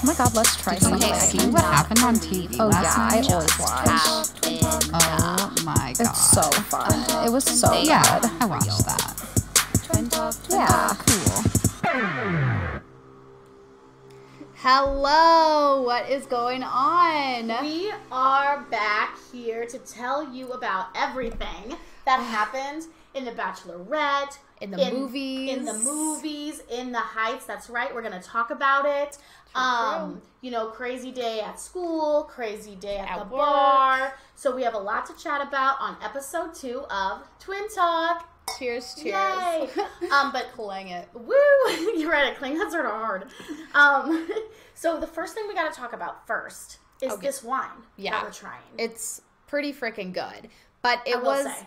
Oh my god, let's try something. Okay, see what happened on TV Oh last yeah, I night? always watch. Oh my god. It's so fun. It was so yeah, good. I watched that. Yeah. Cool. Hello, what is going on? We are back here to tell you about everything that happened in the Bachelorette, In the movies. in the movies, in the Heights. That's right. We're gonna talk about it. Um, you know, crazy day at school, crazy day at, At the work. bar. So we have a lot to chat about on episode two of Twin Talk. Cheers, cheers. Yay! um, but Clang it. Woo! You're right. Cling that's sort of hard. Um, so the first thing we got to talk about first is Okay. this wine Yeah. that we're trying. It's pretty freaking good. But it was say.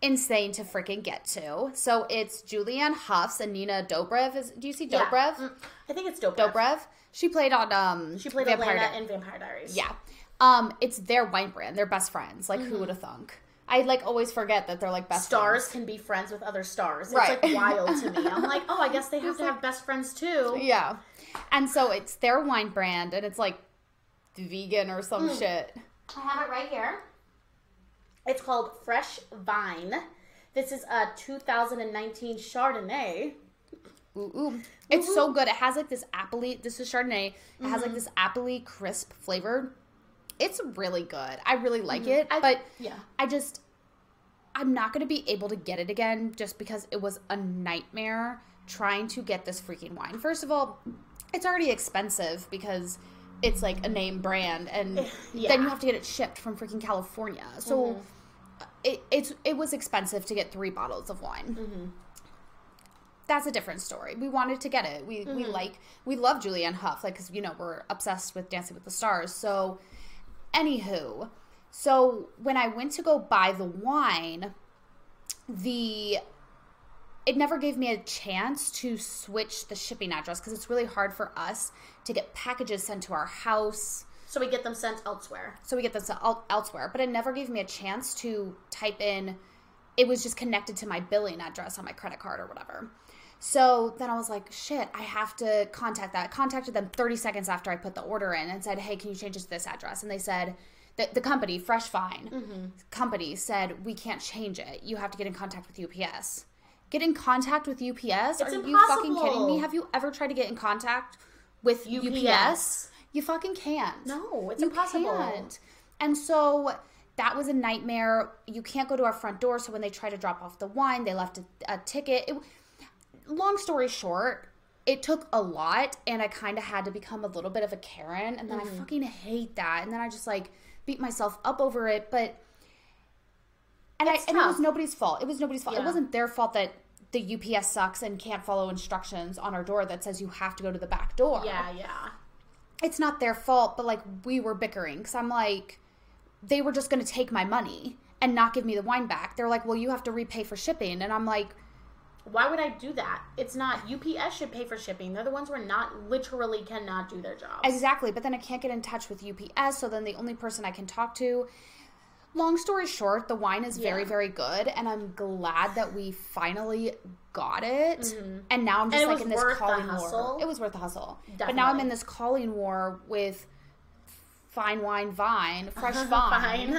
insane to freaking get to. So it's Julianne Hough's and Nina Dobrev. Is do you see Dobrev? Mm, I think it's Dobrev. Dobrev. She played on um She played Vampire Elena Di- in Vampire Diaries. Yeah. Um, it's their wine brand. They're best friends. Like Mm-hmm. who would have thunk? I like always forget that they're like best Stars friends. can be friends with other stars. It's Right. like wild to me. I'm like, oh, I guess they have to have best friends too. Yeah. And so it's their wine brand and it's like vegan or some Mm. shit. I have it right here. It's called Fresh Vine. This is a 2019 Chardonnay. Ooh, ooh. It's so good. It has like this appley. This is Chardonnay. It has like this appley crisp flavor. It's really good. I really like it, I- but yeah. I just I'm not going to be able to get it again just because it was a nightmare trying to get this freaking wine. First of all, it's already expensive because it's like a name brand and Yeah. Mm-hmm. then you have to get it shipped from freaking California. So it it's it was expensive to get 3 bottles of wine Mm-hmm. That's a different story. We wanted to get it. We Mm-hmm. we like we love Julianne Hough, like because you know we're obsessed with Dancing with the Stars. So, anywho, so when I went to go buy the wine, the it never gave me a chance to switch the shipping address because it's really hard for us to get packages sent to our house So we get them sent elsewhere. so we get this el- elsewhere but it never gave me a chance to type in it was just connected to my billing address on my credit card or whatever so then i was like shit i have to contact that I contacted them 30 seconds after i put the order in and said hey can you change it to this address and they said that the company fresh vine mm-hmm. company said we can't change it you have to get in contact with ups get in contact with ups are you fucking kidding me have you ever tried to get in contact with UPS? ups you fucking can't No, it's you impossible. can't. And so that was a nightmare. You can't go to our front door. So when they tried to drop off the wine, they left a, a ticket. It, long story short, it took a lot, and I kind of had to become a little bit of a Karen. And then Mm-hmm. I fucking hate that. And then I just like beat myself up over it. But and I and it was nobody's fault. It was nobody's fault. It wasn't their fault that the UPS sucks and can't follow instructions on our door that says you have to go to the back door Yeah, yeah. it's not their fault, but like we were bickering because I'm like, they were just going to take my money and not give me the wine back. They're like, well, you have to repay for shipping. And I'm like, Why would I do that? It's not UPS should pay for shipping. They're the ones who are not literally cannot do their job. exactly. But then I can't get in touch with UPS. So then the only person I can talk to, long story short, the wine is very, Yeah. very good. And I'm glad that we finally got it. And now I'm just Mm-hmm. like in this calling war. It was worth the hustle. But now I'm in this calling war with fine wine vine, fresh vine.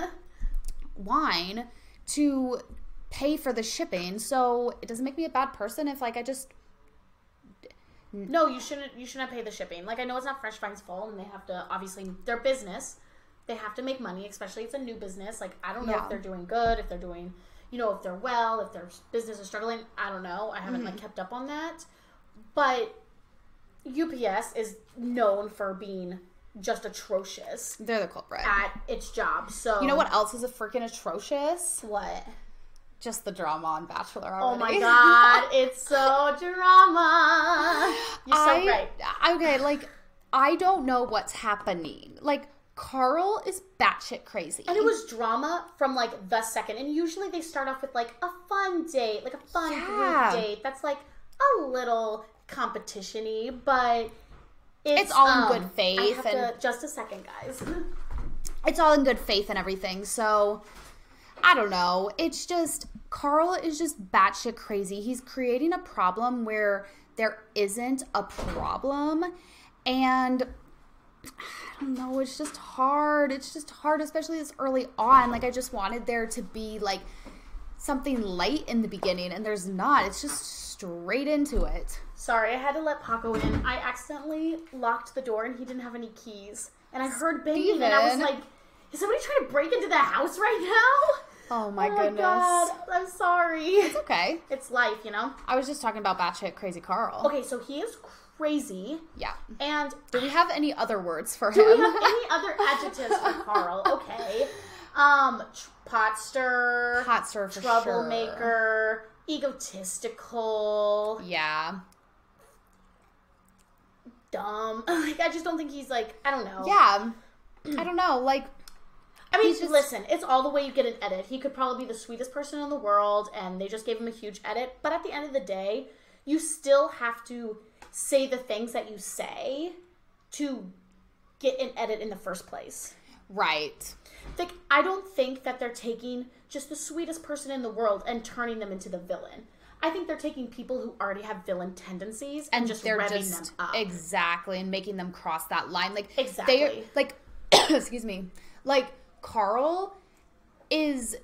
Wine to pay for the shipping. So it doesn't make me a bad person if like I just No, you shouldn't. You shouldn't pay the shipping. Like I know it's not Fresh Vine's fault, and they have to obviously their business. They have to make money, especially it's a new business. Like I don't know Yeah. if they're doing good, if they're doing, you know, if they're well, if their business is struggling. I don't know. I haven't Mm-hmm. like kept up on that, but UPS is known for being just atrocious they're the culprit. at its job. So you know what else is a freaking atrocious? What? Just the drama on Bachelor. Oh my god, it's so drama. You're so I, right. Okay, like I don't know what's happening. Like Carl is batshit crazy. And it was drama from like the second. And usually they start off with like a fun date, like a fun Yeah. group date. That's like a little competition y, but it's, It's all in um, good faith I have and- to, just a second, guys. it's all in good faith and everything. So I don't know. It's just Carl is just batshit crazy. He's creating a problem where there isn't a problem, and I don't know. It's just hard. It's just hard, especially this early on. Like I just wanted there to be like something light in the beginning, and there's not. It's just straight into it. Sorry, I had to let Paco in. I accidentally locked the door and he didn't have any keys. And I heard banging and I was like, is somebody trying to break into the house right now? Oh my oh goodness. my god, I'm sorry. It's okay. It's life, you know? I was just talking about batshit crazy Carl. Okay, so he is crazy. Yeah. And Do we have any other words for him? do we have any other adjectives for Carl? Okay. Um, tr- pot stir, Hot stir for troublemaker, egotistical. Yeah. dumb. Like, I just don't think he's like, I don't know. Yeah. I don't know. Like, I mean, just- listen, it's all the way you get an edit. He could probably be the sweetest person in the world, and they just gave him a huge edit. But at the end of the day, you still have to say the things that you say to get an edit in the first place. right. Like, I don't think that they're taking just the sweetest person in the world and turning them into the villain. I think they're taking people who already have villain tendencies and, And just they're revving just them up. exactly and making them cross that line. Like Exactly. They like, excuse me. Like Carl is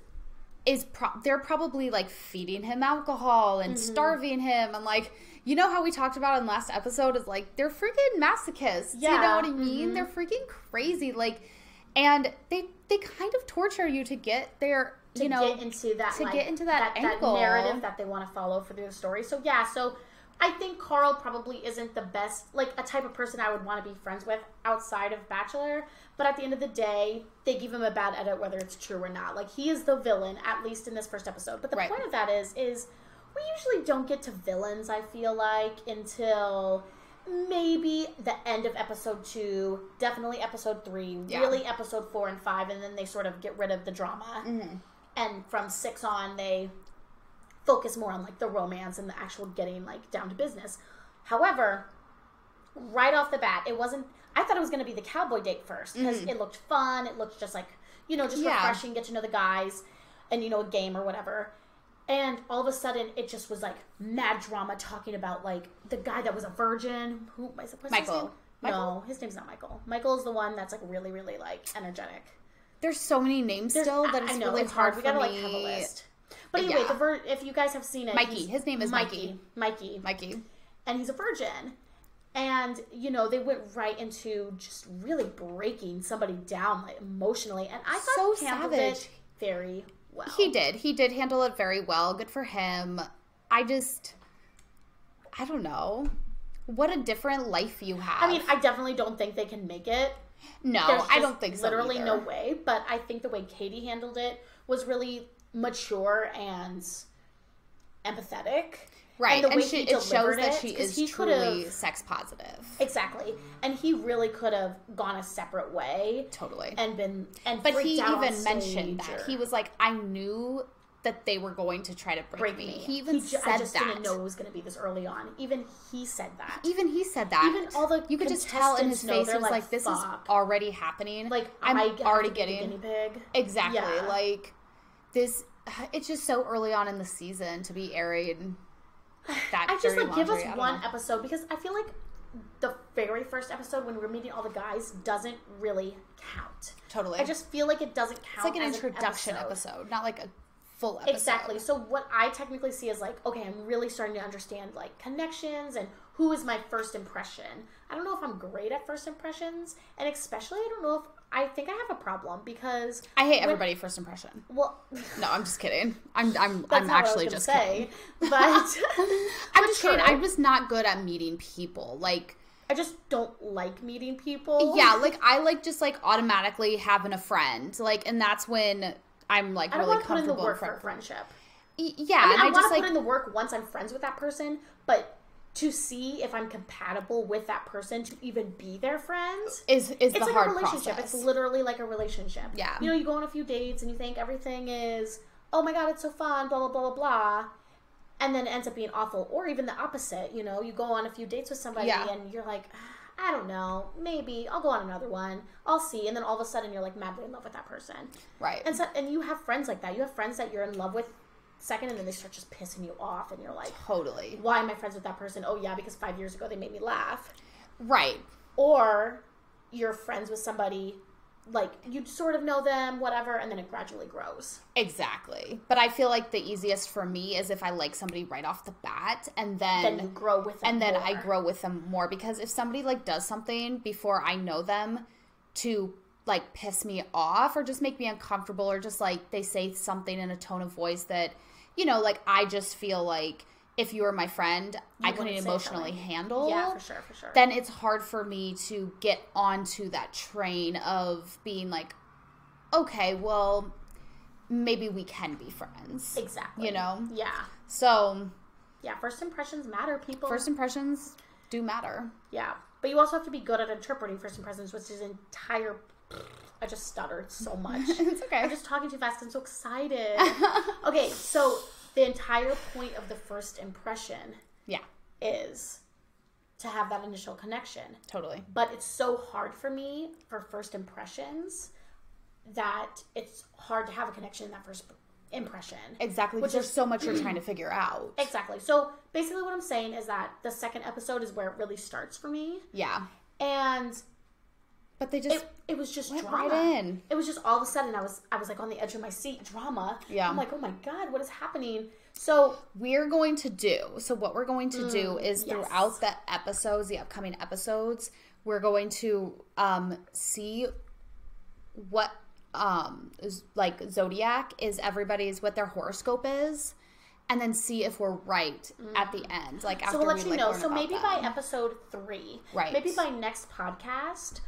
is pro- they're probably like feeding him alcohol and Mm-hmm. starving him and like you know how we talked about in last episode is like they're freaking masochists. Yeah. You know what I mean? mhm. They're freaking crazy. Like, and they they kind of torture you to get their to you know get into that to like, get into that that, angle. narrative that they want to follow for their story. So yeah, so I think Carl probably isn't the best like a type of person I would want to be friends with outside of Bachelor. But at the end of the day, they give him a bad edit whether it's true or not. Like he is the villain at least in this first episode. But the Right. point of that is is we usually don't get to villains. I feel like until maybe the end of episode two, definitely episode three, Yeah. really episode four and five, and then they sort of get rid of the drama Mm-hmm. and from six on they focus more on like the romance and the actual getting like down to business however right off the bat it wasn't i thought it was going to be the cowboy date first because it looked fun it looked just like you know just Mm-hmm. Yeah. refreshing get to know the guys and you know a game or whatever and all of a sudden it just was like mad drama talking about like the guy that was a virgin who his Michael. no his name's not michael michael is the one that's like really really like energetic There's so many names there's- still that it's I know, really it's hard, We for gotta me. like have a list. But anyway, Yeah. the ver- if you guys have seen it, Mikey. His name is Mikey. Mikey. Mikey. and he's a virgin. And you know they went right into just really breaking somebody down like emotionally, and I thought So he handled savage. it very well. He did. He did handle it very well. Good for him. I just, I don't know. What a different life you have. I mean, I definitely don't think they can make it. no, I don't think so. Literally either. no way. But I think the way Katie handled it was really mature and empathetic. Right, and, way she, he it shows that she is he truly sex positive. Exactly. And he really could have gone a separate way Totally. and been and but he even mentioned that or- he was like, I knew that they were going to try to break, break me. me. He even ju- said I just that. didn't know it was going to be this early on. Even he said that. Even he said that. Even all the you could just tell in his face. He was like, "This "Fuck." is already happening. like I'm I already getting guinea pig. exactly Yeah. like this. It's just so early on in the season to be airing that. I just like give us laundry. I don't one know. episode because I feel like the very first episode when we're meeting all the guys doesn't really count. Totally. I just feel like it doesn't count. it's like an introduction episode. episode. not like a full episode. Exactly. So what I technically see is like, okay, I'm really starting to understand like connections and who is my first impression. I don't know if I'm great at first impressions, and especially I don't know if I think I have a problem because I hate when- everybody first impression. Well, No, I'm just kidding. I'm I'm I'm actually I was just gonna kidding. but I'm just kidding. I'm just not good at meeting people. Like I just don't like meeting people. yeah, like I like just like automatically having a friend. Like and that's when I'm like I don't really to put in the comfortable work for friendship. Yeah, I mean, and I, I, want just to like put in the work once I'm friends with that person, but to see if I'm compatible with that person to even be their friend. is is It's the like hard a relationship. process. It's literally like a relationship. Yeah. You know, you go on a few dates and you think everything is, oh my god, it's so fun, blah blah blah blah blah, and then it ends up being awful. Or even the opposite. You know, you go on a few dates with somebody Yeah. and you're like, ah, I don't know, maybe I'll go on another one. I'll see, and then all of a sudden you're like madly in love with that person. right. And so, and you have friends like that. You have friends that you're in love with second, and then they start just pissing you off, and you're like, totally. why am I friends with that person? Oh yeah, because five years ago they made me laugh. Right. Or you're friends with somebody, like you sort of know them, whatever, and then it gradually grows. Exactly. But I feel like the easiest for me is if I like somebody right off the bat and then, Then you grow with them. and then I grow with them more because if somebody like does something before I know them to like piss me off or just make me uncomfortable or just like they say something in a tone of voice that you know like I just feel like if you were my friend I couldn't emotionally handle Yeah, for sure, for sure. then it's hard for me to get onto that train of being like okay well maybe we can be friends exactly. you know Yeah. so Yeah. First impressions matter, people. first impressions do matter Yeah. But you also have to be good at interpreting first impressions, which is an entire. I just stuttered so much. it's okay I'm just talking too fast. I'm so excited. okay, so the entire point of the first impression yeah is to have that initial connection. totally But it's so hard for me for first impressions that it's hard to have a connection in that first impression. exactly Which there's is- so much you're trying to figure out Exactly. So basically, what I'm saying is that the second episode is where it really starts for me, yeah and but they just it, it was just drama. right in It was just all of a sudden I was I was like on the edge of my seat, drama. Yeah. I'm like, oh my god, what is happening? So we're going to do so what we're going to do is Mm, yes. throughout the episodes the upcoming episodes we're going to um see what um is like zodiac is everybody's what their horoscope is and then see if we're right at the end like after Mm. so we'll let you like, know. So maybe them. by episode three, Right. Maybe by next podcast,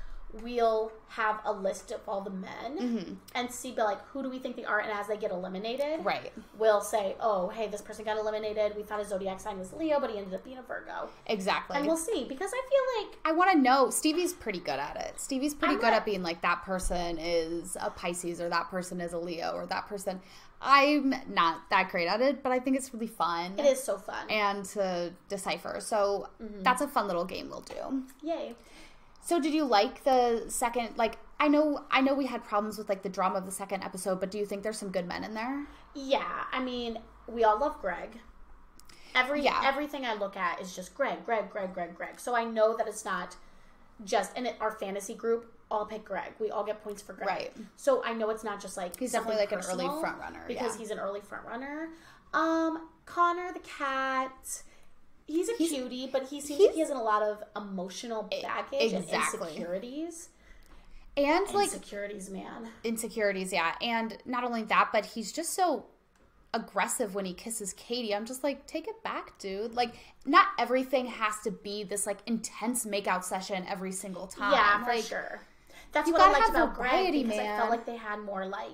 we'll have a list of all the men and see, be like, who do we think they are? And as they get eliminated, Mm-hmm. right we'll say, oh, hey, this person got eliminated. We thought his zodiac sign was Leo, but he ended up being a Virgo, exactly and we'll see. Because I feel like I want to know. Stevie's pretty good at it. Stevie's pretty I'm good not- at being like that person is a Pisces or that person is a Leo or that person. I'm not that great at it, but I think it's really fun it is so fun. and to decipher. So that's a fun little game we'll do. Yay! So did you like the second? Like I know I know we had problems with like the drama of the second episode, but do you think there's some good men in there? Yeah, I mean, we all love Greg. Every Yeah. everything I look at is just Greg, Greg, Greg, Greg, Greg. So I know that it's not just and it, our fantasy group all pick Greg. We all get points for Greg. Right. So I know it's not just like He's definitely like an early front runner, because yeah. he's an early front runner. Um, Connor the cat. He's a cutie, but he seems like he has a lot of emotional baggage exactly. and insecurities. And like insecurities, man. insecurities, yeah. And not only that, but he's just so aggressive when he kisses Katie. I'm just like, take it back, dude. Like, not everything has to be this like intense makeout session every single time. Yeah, for sure. That's what I liked about variety, Greg because I felt like they had more like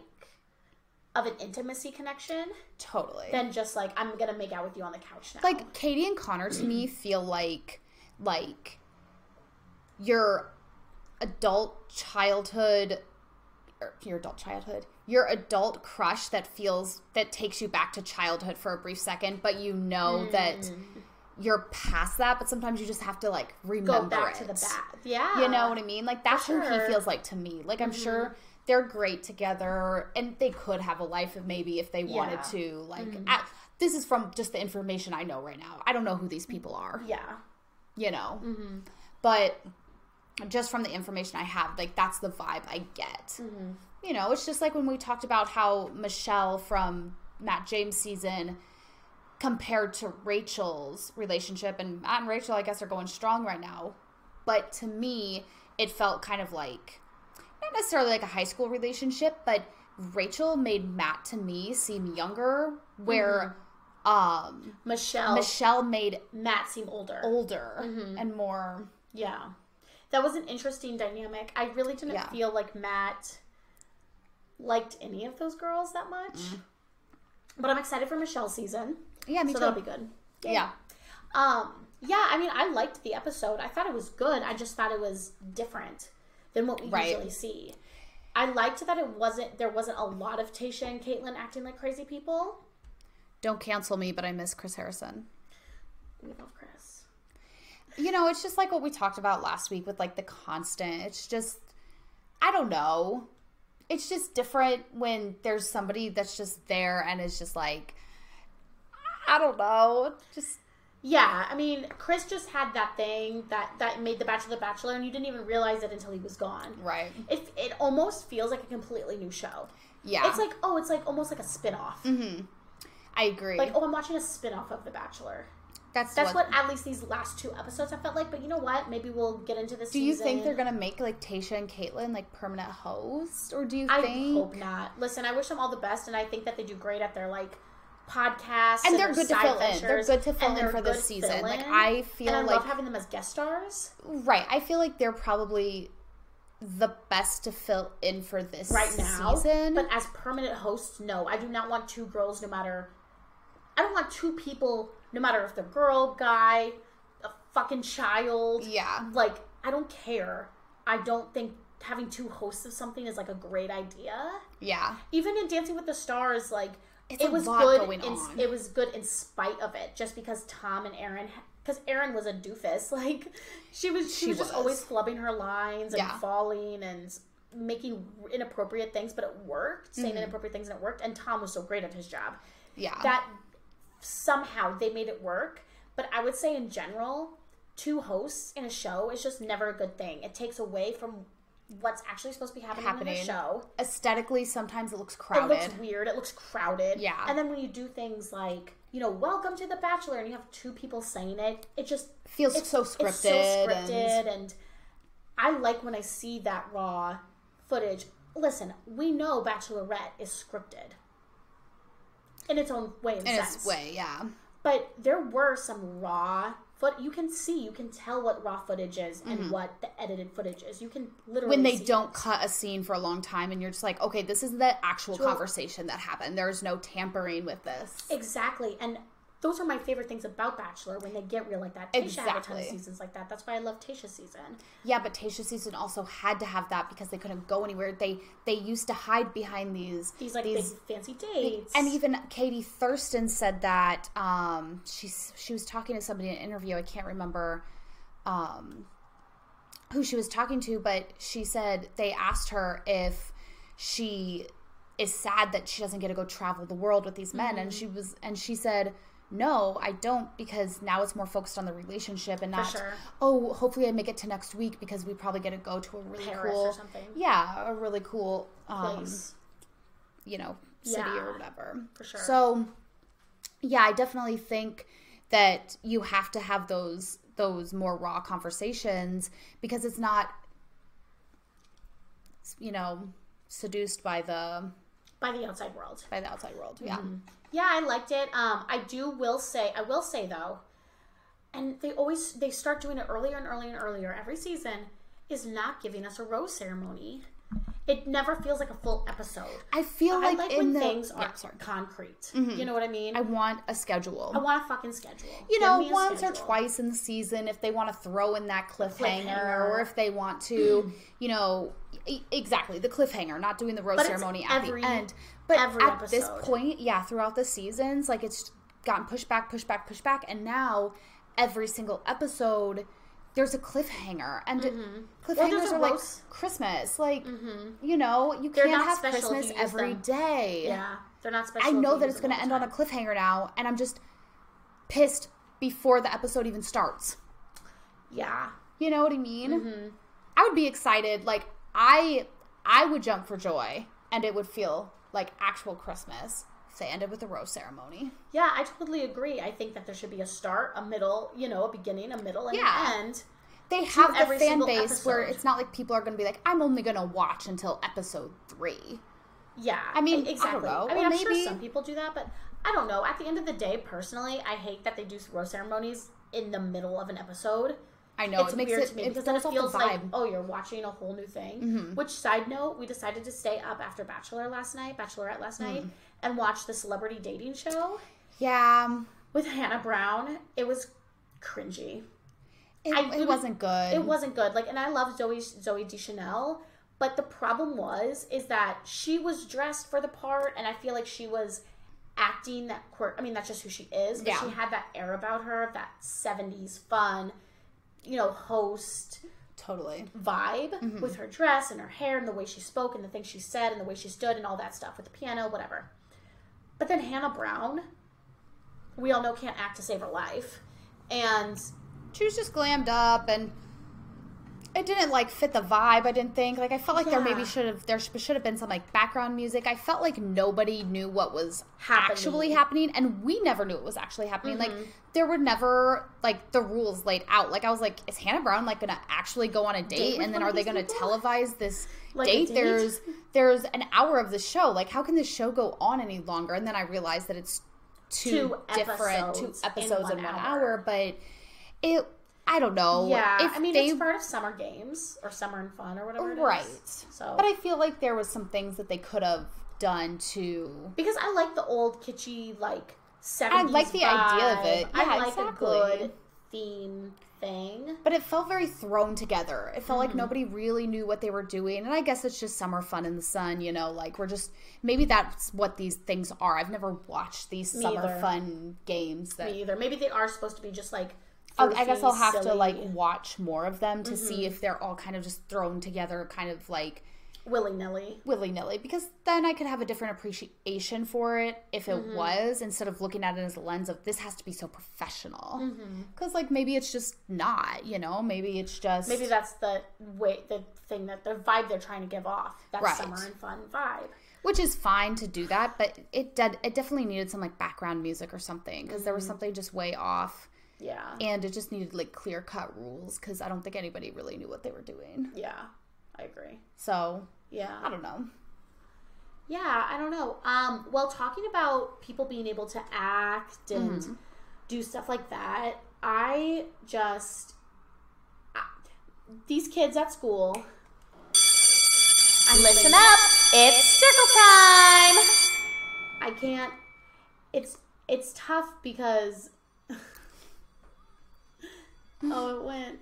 of an intimacy connection Totally. than just like I'm gonna make out with you on the couch now. like Katie and Connor to me feel like like your adult childhood or your adult childhood your adult crush that feels that takes you back to childhood for a brief second but you know that mm. you're past that but sometimes you just have to like remember go back it to the back. Yeah, you know what I mean? Like that's who he feels like to me. Like I'm sure mm-hmm. They're great together, and they could have a life of maybe if they wanted Yeah. to. Like mm-hmm. at, this is from just the information I know right now. I don't know who these people are, Yeah, you know, mm-hmm. but just from the information I have, like that's the vibe I get. Mm-hmm. You know, it's just like when we talked about how Michelle from Matt James season compared to Rachel's relationship, and Matt and Rachel, I guess, are going strong right now. But to me, it felt kind of like not necessarily like a high school relationship, but Rachel made Matt to me seem younger, where um, Michelle, Michelle made Matt seem older. older and more. Yeah, that was an interesting dynamic. I really didn't Yeah. feel like Matt liked any of those girls that much. But I'm excited for Michelle's season, Yeah, me so too. that'll be good. Yay. Yeah, Um, yeah, I mean, I liked the episode. I thought it was good. I just thought it was different than what we Right. usually see. I liked that it wasn't there wasn't a lot of Tayshia and Kaitlyn acting like crazy people. don't cancel me, but I miss Chris Harrison. We love Chris. you know, it's just like what we talked about last week with like the constant. It's just, I don't know. It's just different when there's somebody that's just there and is just like, I don't know. Just, Yeah, I mean, Chris just had that thing that that made the Bachelor the Bachelor, and you didn't even realize it until he was gone. Right. It it almost feels like a completely new show. Yeah. It's like oh, it's like almost like a spin off. Mm-hmm. I agree. Like oh, I'm watching a spin off of The Bachelor. that's That's what, at least these last two episodes I felt like. But you know what? Maybe we'll get into this. Do you think they're gonna make like Tayshia and Kaitlyn like permanent hosts, or do you think I think? hope not. Listen, I wish them all the best, and I think that they do great at their like podcasts, And they're their good to fill in. They're good to fill in for this season. Like. I feel and I like- love having them as guest stars Right. I feel like they're probably the best to fill in for this right now. season. But as permanent hosts, no, I do not want two girls, no matter. I don't want two people, no matter if they're girl, guy, a fucking child. yeah. Like I don't care. I don't think having two hosts of something is like a great idea. Yeah. even in Dancing with the Stars, like It's it was good. in. It was good in spite of it, just because Tom and Erin, because Erin was a doofus. Like she was, she, She was just always flubbing her lines and Yeah. falling and making inappropriate things, but it worked. Mm-hmm. Saying inappropriate things and it worked. And Tom was so great at his job Yeah. that somehow they made it work. But I would say in general, two hosts in a show is just never a good thing. It takes away from what's actually supposed to be happening, in the show. Aesthetically, sometimes it looks crowded. It looks weird. It looks crowded. Yeah. And then when you do things like, you know, welcome to The Bachelor, and you have two people saying it, it just Feels it's, so It's scripted. so scripted, and- and... I like when I see that raw footage. Listen, we know Bachelorette is scripted in its own way and in sense. its way, yeah. But there were some raw foot. You can see, you can tell what raw footage is and Mm-hmm. what the edited footage is. You can literally When they don't it. cut a scene for a long time and you're just like, okay, this is the actual conversation that happened. There's no tampering with this. Exactly. And those are my favorite things about Bachelor when they get real like that. Tayshia had a ton of seasons like that. That's why I love Tayshia's season. Yeah, but Tayshia's season also had to have that because they couldn't go anywhere. They they used to hide behind these These like these big fancy dates. and even Katie Thurston said that um, she's she was talking to somebody in an interview. I can't remember um, who she was talking to, but she said they asked her if she is sad that she doesn't get to go travel the world with these men, and she Mm-hmm. was and she said. No, I don't because now it's more focused on the relationship and not. sure. Oh, hopefully I make it to next week because we probably get to go to a really Paris cool, or something. yeah, a really cool um, place. you know, city Yeah, or whatever. for sure. So, yeah, I definitely think that you have to have those those more raw conversations because it's not, you know, seduced by the by the outside world. by the outside world. Yeah, Yeah, I liked it. Um, I do will say I will say though, and they always they start doing it earlier and earlier and earlier every season is not giving us a rose ceremony. It never feels like a full episode. I feel I like, like in when the things yeah, are sorry. concrete. Mm-hmm. You know what I mean? I I, want a schedule. I want a fucking schedule. you Give know, once or twice in the season if they want to throw in that cliffhanger, cliffhanger. or if they want to, you know, exactly the cliffhanger, not doing the rose ceremony at every- the end. But at this point, yeah, throughout the seasons, like it's gotten pushed back, pushed back, pushed back, and now every single episode. There's a cliffhanger, and Mm-hmm. Cliffhangers are like Christmas. Like, you know, you They're can't have Christmas every them. day. Yeah, they're not special. I know that it's going to end the on a cliffhanger now, and I'm just pissed before the episode even starts. Yeah, You know what I mean? Mm-hmm. I would be excited. Like I, I would jump for joy, and it would feel like actual Christmas they ended with a rose ceremony. yeah, I totally agree. I think that there should be a start, a middle, you know, a beginning, a middle, and Yeah. an end. They have the every fan base where it's not like people are going to be like, I'm only going to watch until episode three. Yeah, I mean, I exactly. know. I mean, Or I'm sure maybe- some people do that, but I don't know. At the end of the day, personally, I hate that they do rose ceremonies in the middle of an episode. I know it's it weird it, to me it because then it feels the like. Mm-hmm. oh, you're watching a whole new thing. Which side note, we decided to stay up after Bachelor last night, Bachelorette last night, Mm. And watch the celebrity dating show yeah, with Hannah Brown. It was cringy. it, I it really- wasn't good. It wasn't good. Like, and I love Zooey Zooey Deschanel, but the problem was is that she was dressed for the part, and I feel like she was acting that quirk. I mean, that's just who she is. But Yeah. she had that air about her, that '70s fun, you know, host totally. vibe Mm-hmm. with her dress and her hair and the way she spoke and the things she said and the way she stood and all that stuff with the piano, whatever. But then Hannah Brown, we all know can't act to save her life. and she was just glammed up and it didn't like fit the vibe i didn't think like i felt like there maybe should have there should have been some like background music i felt like nobody knew what was Happening. actually happening and we never knew it was actually happening like Mm-hmm. there were never like the rules laid out like i was like is hannah brown like gonna actually go on a date, with and then are they gonna people? televise this Like date? date? there's there's an hour of the show like how can this show go on any longer and then i realized that it's two, Two different two episodes in episodes in one one, hour. hour. but it i don't know yeah, if I mean they it's part of summer games or summer and fun or whatever. it is. right So, but i feel like there was some things that they could have done to because I like the old kitschy like 70s I like the idea of vibe. it. I like exactly. a good theme thing. but it felt very thrown together it felt Mm-hmm. like nobody really knew what they were doing and i guess it's just summer fun in the sun you know like we're just maybe that's what these things are i've never watched these Me summer either. fun games that Me either. Maybe they are supposed to be just like. I guess I'll have to like watch more of them to Mm-hmm. see if they're all kind of just thrown together, kind of like willy nilly. willy nilly. Because then I could have a different appreciation for it if it Mm-hmm. was instead of looking at it as a lens of this has to be so professional. Mm-hmm. Because like maybe it's just not, you know, maybe it's just Maybe that's the way the thing that the vibe they're trying to give off. That Right. summer and fun vibe. which is fine to do that, but it did it definitely needed some like background music or something because there was Mm-hmm. something just way off. Yeah. And it just needed like clear cut rules because I don't think anybody really knew what they were doing. Yeah. I agree. So Yeah. I don't know. Yeah, I don't know. Um, well, talking about people being able to act and Mm-hmm. do stuff like that, I just I, these kids at school. I'm Listen up, it's circle time. I can't. It's it's tough because. Oh, it went.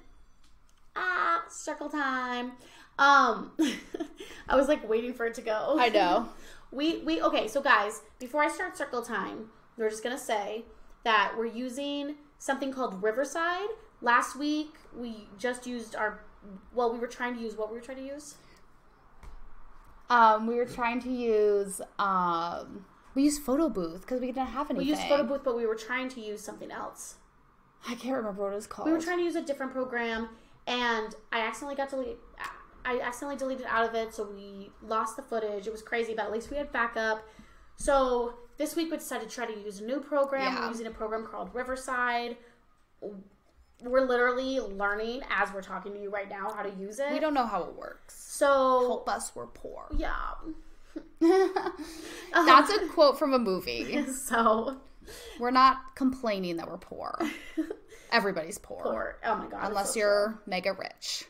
Ah, circle time. Um, I was like waiting for it to go. I know. We we okay, so guys, before I start circle time, we're just gonna say that we're using something called Riverside. Last week we just used our well, we were trying to use what we were trying to use. Um, we were trying to use um, we used photo booth because we didn't have any. We anything. used photo booth, but we were trying to use something else. I can't remember what it was called. We were trying to use a different program, and I accidentally got deleted. I accidentally deleted out of it, so we lost the footage. It was crazy, but at least we had backup. So this week we decided to try to use a new program. Yeah. We're using a program called Riverside. We're literally learning as we're talking to you right now how to use it. we don't know how it works. So Help us, we're poor. yeah. Um, That's a quote from a movie. So We're not complaining that we're poor. Everybody's poor, poor. Oh my god. unless so you're mega rich,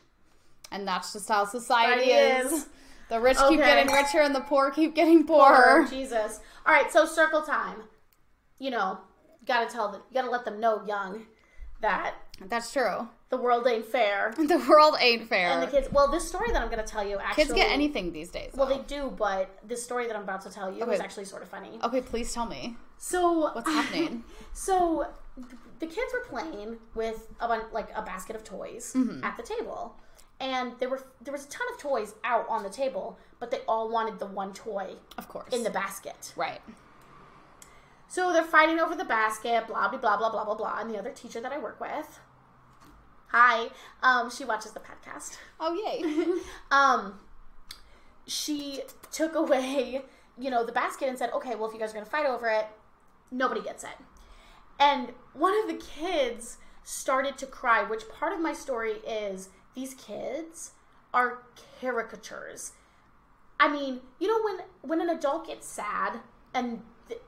and that's just how society is. is. The rich keep getting richer, and the poor keep getting poorer. Poor, Jesus. All right, so circle time. You know, gotta tell them, you gotta let them know young that That's true. the world ain't fair. The world ain't fair. And the kids, well, this story that I'm gonna tell you actually. Kids get anything these days. Well, they do, but this story that I'm about to tell you Okay. is actually sort of funny. okay, please tell me So what's happening. So the kids were playing with a like a basket of toys Mm-hmm. at the table, and there were there was a ton of toys out on the table, but they all wanted the one toy of course. in the basket. right. So they're fighting over the basket, blah blah blah blah blah blah blah. And the other teacher that I work with, hi, um, she watches the podcast. Oh yay. Um, she took away, you know, the basket and said, "Okay, well, if you guys are gonna fight over it, nobody gets it." And one of the kids started to cry. Which part of my story is these kids are caricatures. I mean, you know, when when an adult gets sad and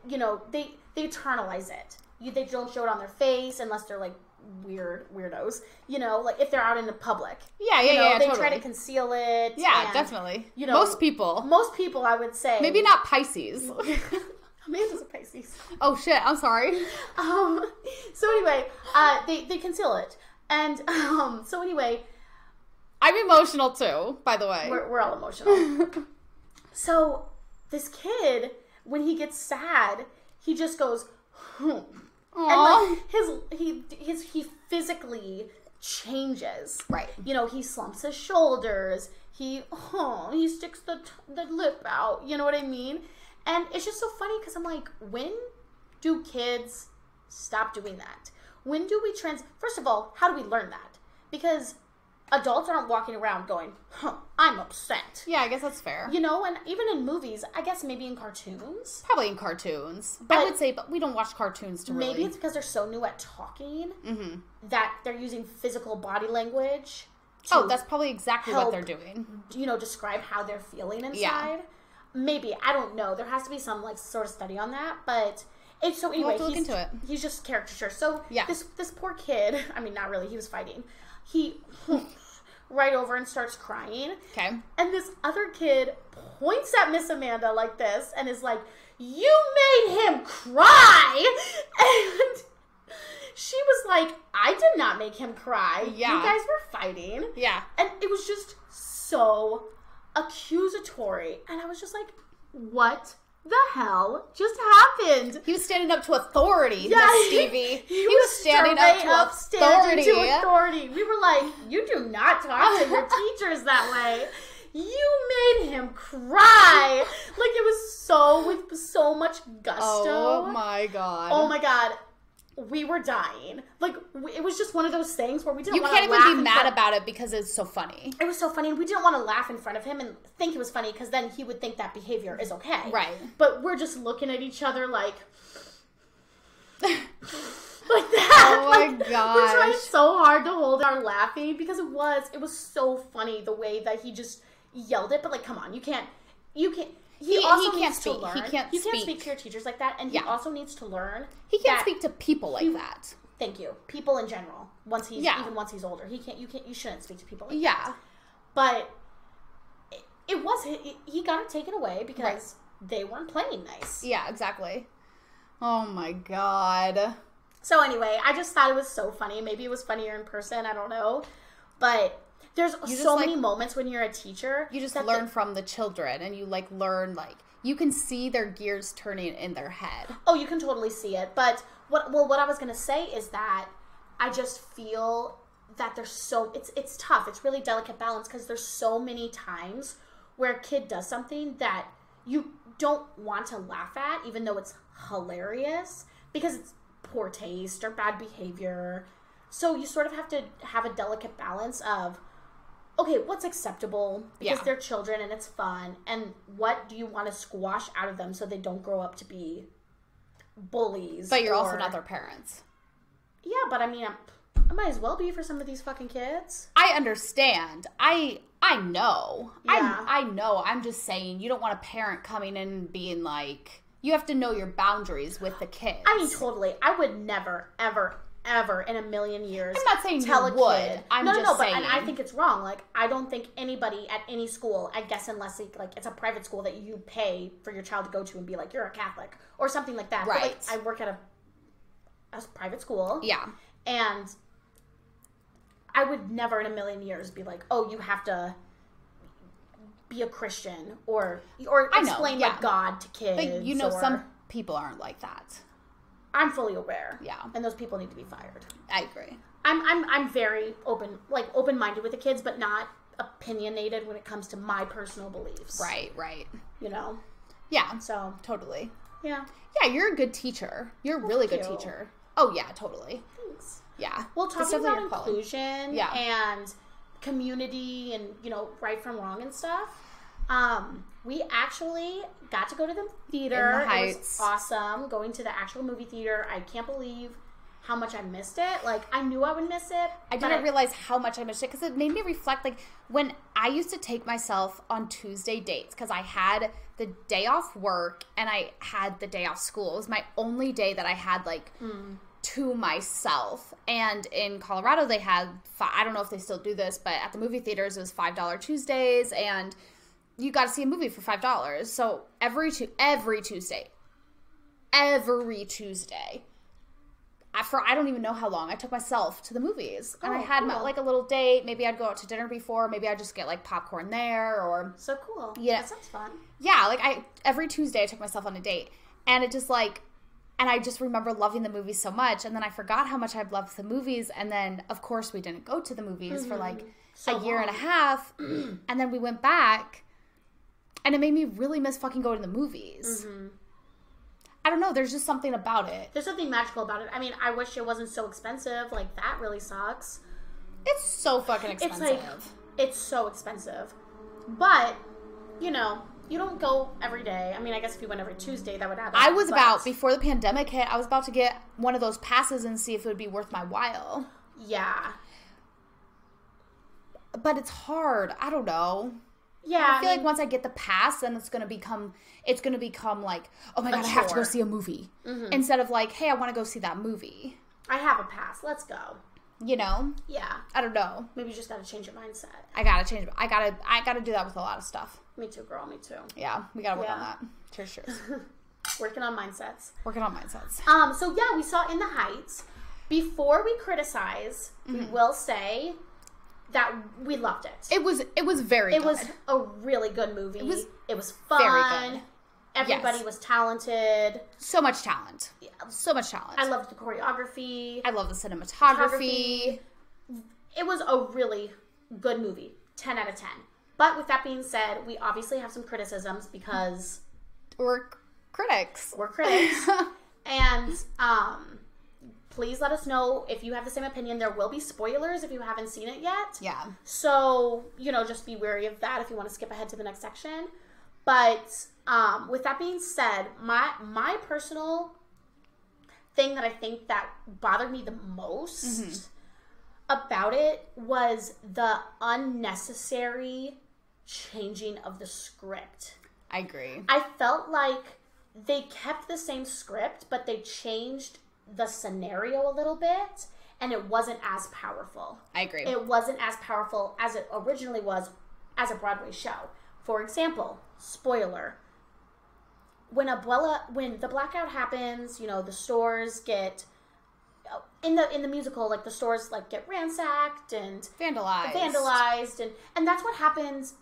you know they they internalize it. You, they don't show it on their face unless they're like weird weirdos. You know, like if they're out in the public. Yeah, yeah, You know, yeah. they totally. try to conceal it. Yeah, and, definitely. you know, most people. Most people, I would say. Maybe not Pisces. Amanda's a Pisces. oh shit, I'm sorry. Um, so anyway, uh, they they conceal it, and um, so anyway, I'm emotional too, by the way. we're we're all emotional. so this kid, when he gets sad, he just goes, hmm. And like his he his he physically changes. Right. You know, he slumps his shoulders. He oh, he sticks the t- the lip out. You know what I mean? And it's just so funny because I'm like, when do kids stop doing that? when do we trans? First of all, how do we learn that? Because adults aren't walking around going, huh, "I'm upset." Yeah, I guess that's fair. You know, and even in movies, I guess maybe in cartoons, Probably in cartoons. But I would say, but we don't watch cartoons to really. maybe it's because they're so new at talking Mm-hmm. that they're using physical body language. Oh, that's probably exactly what they're doing. you know describe how they're feeling inside. Yeah. Maybe I don't know. There has to be some like sort of study on that, but it's so anyway. have to look he's, into it. He's just caricature. So Yeah. this this poor kid. I mean, not really. He was fighting. He right over and starts crying, Okay. and this other kid points at Miss Amanda like this and is like, "You made him cry," and. She was like, I did not make him cry. Yeah. You guys were fighting. Yeah. And it was just so accusatory. And I was just like, what the hell just happened? He was standing up to authority, Yeah, Miss Stevie. He, was standing up to up standing to authority. We were like, you do not talk to your teachers that way. You made him cry. Like it was so with so much gusto. Oh my god. Oh my god. We were dying. Like it was just one of those things where we didn't You can't even be mad about it because it's so funny. it was so funny and we didn't want to laugh in front of him and think it was funny because then he would think that behavior is okay Right. but we're just looking at each other like like that Oh my Like, we're trying so hard to hold our laughing because it was it was so funny the way that he just yelled it but like come on you can't you can't he, He- also he can't needs speak. to learn. He can't you can't speak. speak to your teachers like that, and he Yeah. also needs to learn. He can't speak to people like that. Thank you. People in general. Once he's Yeah. even once he's older, he can't. You can't. You shouldn't speak to people like that Yeah. but it, it was he, he got it taken away because they weren't playing nice. Yeah, exactly. Oh my god. So anyway, I just thought it was so funny. Maybe it was funnier in person. I don't know, but there's just, so like- many moments when you're a teacher. You just learn the- from the children and you like learn like you can see their gears turning in their head. oh, you can totally see it. But what? Well, what I was gonna say is that I just feel that there's so it's it's tough. It's really delicate balance because there's so many times where a kid does something that you don't want to laugh at, even though it's hilarious because it's poor taste or bad behavior. So you sort of have to have a delicate balance of okay, what's acceptable because Yeah. they're children and it's fun, and what do you want to squash out of them so they don't grow up to be bullies? But you're also not their parents. Yeah, but I mean, I'm, I might as well be for some of these fucking kids. I understand. I I know. Yeah. I I know. I'm just saying you don't want a parent coming in and being like you have to know your boundaries with the kids. I mean, totally. I would never, ever, ever in a million years. I'm not saying tell you a would. kid. I'm no, no, just no. But and I think it's wrong. Like, I don't think anybody at any school, I guess, unless it, like it's a private school that you pay for your child to go to and be like, you're a Catholic or something like that. But, like, Right. I work at a a private school. yeah. And I would never in a million years be like, oh, you have to be a Christian or or I know, explain yeah. like God to kids. But you know or- some people aren't like that. I'm fully aware. Yeah. And those people need to be fired. I agree. I'm I'm I'm very open like open minded with the kids, but not opinionated when it comes to my personal beliefs. Right, right. You know? Yeah, So totally. yeah. Yeah, you're a good teacher. You're a really good you. teacher. Oh yeah, totally. Thanks. Yeah. Well talking about inclusion Yeah. and community and, you know, right from wrong and stuff. Um, we actually got to go to the theater. The It was awesome going to the actual movie theater. I can't believe how much I missed it. Like I knew I would miss it. I didn't realize how much I missed it because it made me reflect. Like when I used to take myself on Tuesday dates because I had the day off work and I had the day off school. It was my only day that I had like mm. to myself. And in Colorado, they had fi- I don't know if they still do this, but at the movie theaters, it was five dollar Tuesdays, and you got to see a movie for five dollars. So every tu- every Tuesday, every Tuesday I- for I don't even know how long I took myself to the movies, and I Oh, had my, like a little date. Maybe I'd go out to dinner before. Maybe I'd just get like popcorn there, or So cool. Yeah. That sounds fun. yeah, like I every Tuesday I took myself on a date, and it just like, and I just remember loving the movies so much, and then I forgot how much I loved the movies, and then of course we didn't go to the movies for mm-hmm. like So a year and a half, and then we went back, and it made me really miss fucking going to the movies. Mm-hmm. I don't know. There's just something about it. There's something magical about it. I mean, I wish it wasn't so expensive. Like that really sucks. It's so fucking expensive. It's like it's so expensive. But, you know, you don't go every day. I mean, I guess if you went every Tuesday, that would add up. I was but- about before the pandemic hit. I was about to get one of those passes and see if it would be worth my while. Yeah. But it's hard. I don't know. Yeah. I feel like once I get the pass, then it's gonna become it's gonna become like, oh my god, I have to go see a movie instead of like, hey, I want to go see that movie. I have a pass. Let's go. You know, Yeah. I don't know. Maybe you just got to change your mindset. I gotta change. I gotta I gotta do that with a lot of stuff. Me too, girl. Me too. Yeah, we gotta work on that. Cheers, cheers. Working on mindsets. Working on mindsets. Um, so yeah, we saw In the Heights. Before we criticize, we Mm-hmm. will say that we loved it. It was it was very. It good. was a really good movie. It was it was very fun. good. Everybody Yes. was talented. so much talent. Yeah. So much talent. I loved the choreography. I love the cinematography. It was a really good movie. 10 out of 10. But with that being said, we obviously have some criticisms because We're critics. we're critics. and um please let us know if you have the same opinion. There will be spoilers if you haven't seen it yet. Yeah. So, you know, just be wary of that if you want to skip ahead to the next section. But um, with that being said, my my personal thing that I think that bothered me the most about it was the unnecessary changing of the script. I agree. I felt like they kept the same script, but they changed the scenario a little bit, and it wasn't as powerful I agree. it wasn't as powerful as it originally was as a Broadway show. For example, spoiler. When Abuela when the blackout happens, you know, the stores get uh, in the in the musical like the stores like get ransacked and vandalized. vandalized and and that's what happens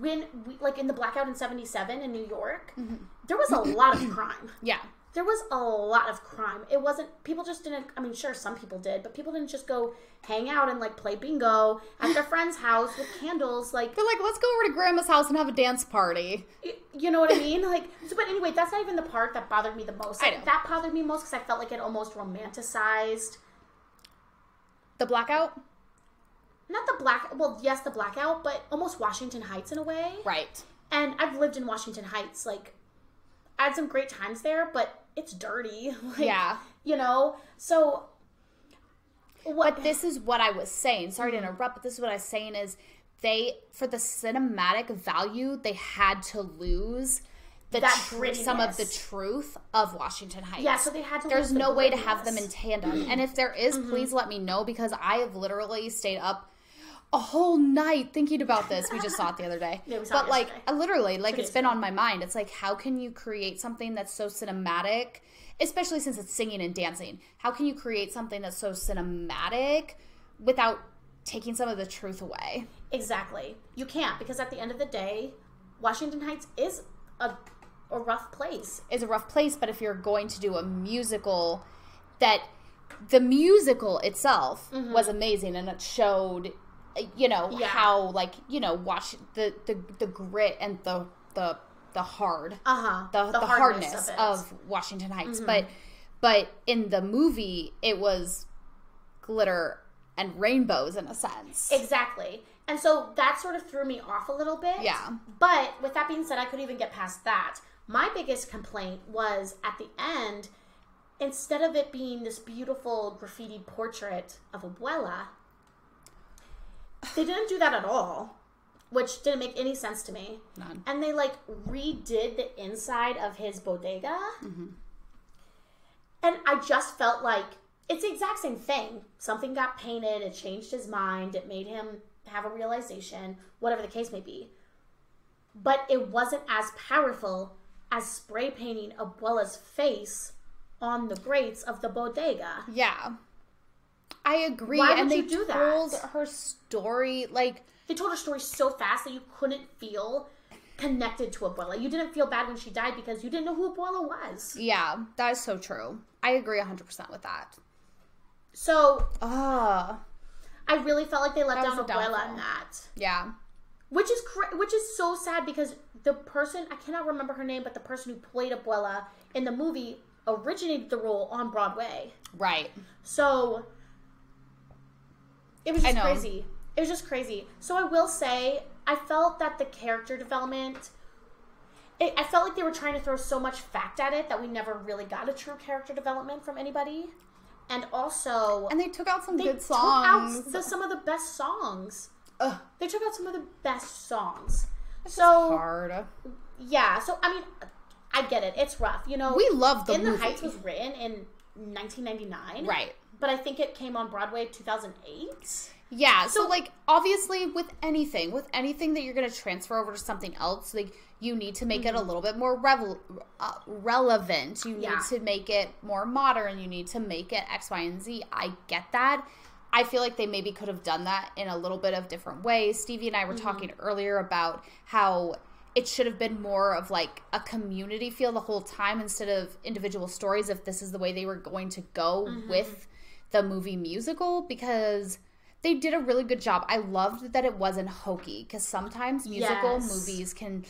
when we like in the blackout in 77 in New York. Mm-hmm. There was a lot of crime Yeah. There was a lot of crime. It wasn't people just didn't. I mean, sure, some people did, but people didn't just go hang out and like play bingo at their friend's house with candles. Like, They're like, let's go over to grandma's house and have a dance party. y- you know what I mean? Like, so, but anyway, that's not even the part that bothered me the most. I know. That bothered me most because I felt like it almost romanticized. The blackout? Not the black. Well, yes, the blackout, but almost Washington Heights in a way. Right. And I've lived in Washington Heights. Like, I had some great times there, but it's dirty. Like, Yeah. You know. So. What, But this is what I was saying. Sorry to interrupt, but this is what I was saying is they for the cinematic value, they had to lose the That tr- some of the truth of Washington Heights. Yeah, so they had to There's lose the no way to have them in tandem. And if there is, Mm-hmm. please let me know because I have literally stayed up a whole night thinking about this. We just saw it the other day. Yeah, it but like yesterday. Literally, like it's been on my mind. It's like how can you create something that's so cinematic, especially since it's singing and dancing? How can you create something that's so cinematic without taking some of the truth away? Exactly. You can't because at the end of the day, Washington Heights is a a rough place. Is a rough place, but if you're going to do a musical that the musical itself was amazing and it showed uh, you know Mm-hmm. Yeah. how like you know watch the the the grit and the the the hard Uh huh. the, the, hardness, of, Washington Heights. But but in the movie, it was glitter and rainbows in a sense. exactly. And so that sort of threw me off a little bit. Yeah. But with that being said, I couldn't even get past that. My biggest complaint was at the end, instead of it being this beautiful graffiti portrait of Abuela, they didn't do that at all, which didn't make any sense to me. None. and they like redid the inside of his bodega mm-hmm. and i just felt like it's the exact same thing something got painted it changed his mind it made him have a realization whatever the case may be but it wasn't as powerful as spray painting abuela's face on the grates of the bodega Yeah. I agree. Why and would they you do that? told her story like they told her story so fast that you couldn't feel connected to abuela you didn't feel bad when she died because you didn't know who abuela was yeah, that is so true. I agree 100% with that. so Ah, I really felt like they let down Abuela in that, yeah. which is cra- which is so sad because the person I cannot remember her name, but the person who played Abuela in the movie originated the role on Broadway. Right. So it was just crazy. It was just crazy. So I will say, I felt that the character development. It, I felt like they were trying to throw so much fact at it that we never really got a true character development from anybody. And also, And they took out some they good took out songs. the, some of the best songs. Ugh, They took out some of the best songs. So hard. yeah, so I mean, I get it. It's rough, you know. We love the In the. Heights was written in 1999, Right. But I think it came on Broadway 2008. Yeah, so, So- like obviously with anything, with anything that you're going to transfer over to something else, like you need to make it a mm-hmm. little bit more revel- uh, relevant. You need Yeah. to make it more modern. You need to make it X, Y, and Z. I get that. I feel like they maybe could have done that in a little bit of different ways. Stevie and I were mm-hmm. talking earlier about how it should have been more of like a community feel the whole time instead of individual stories if this is the way they were going to go mm-hmm. with the movie musical because they did a really good job. I loved that it wasn't hokey because sometimes musical Yes. movies can,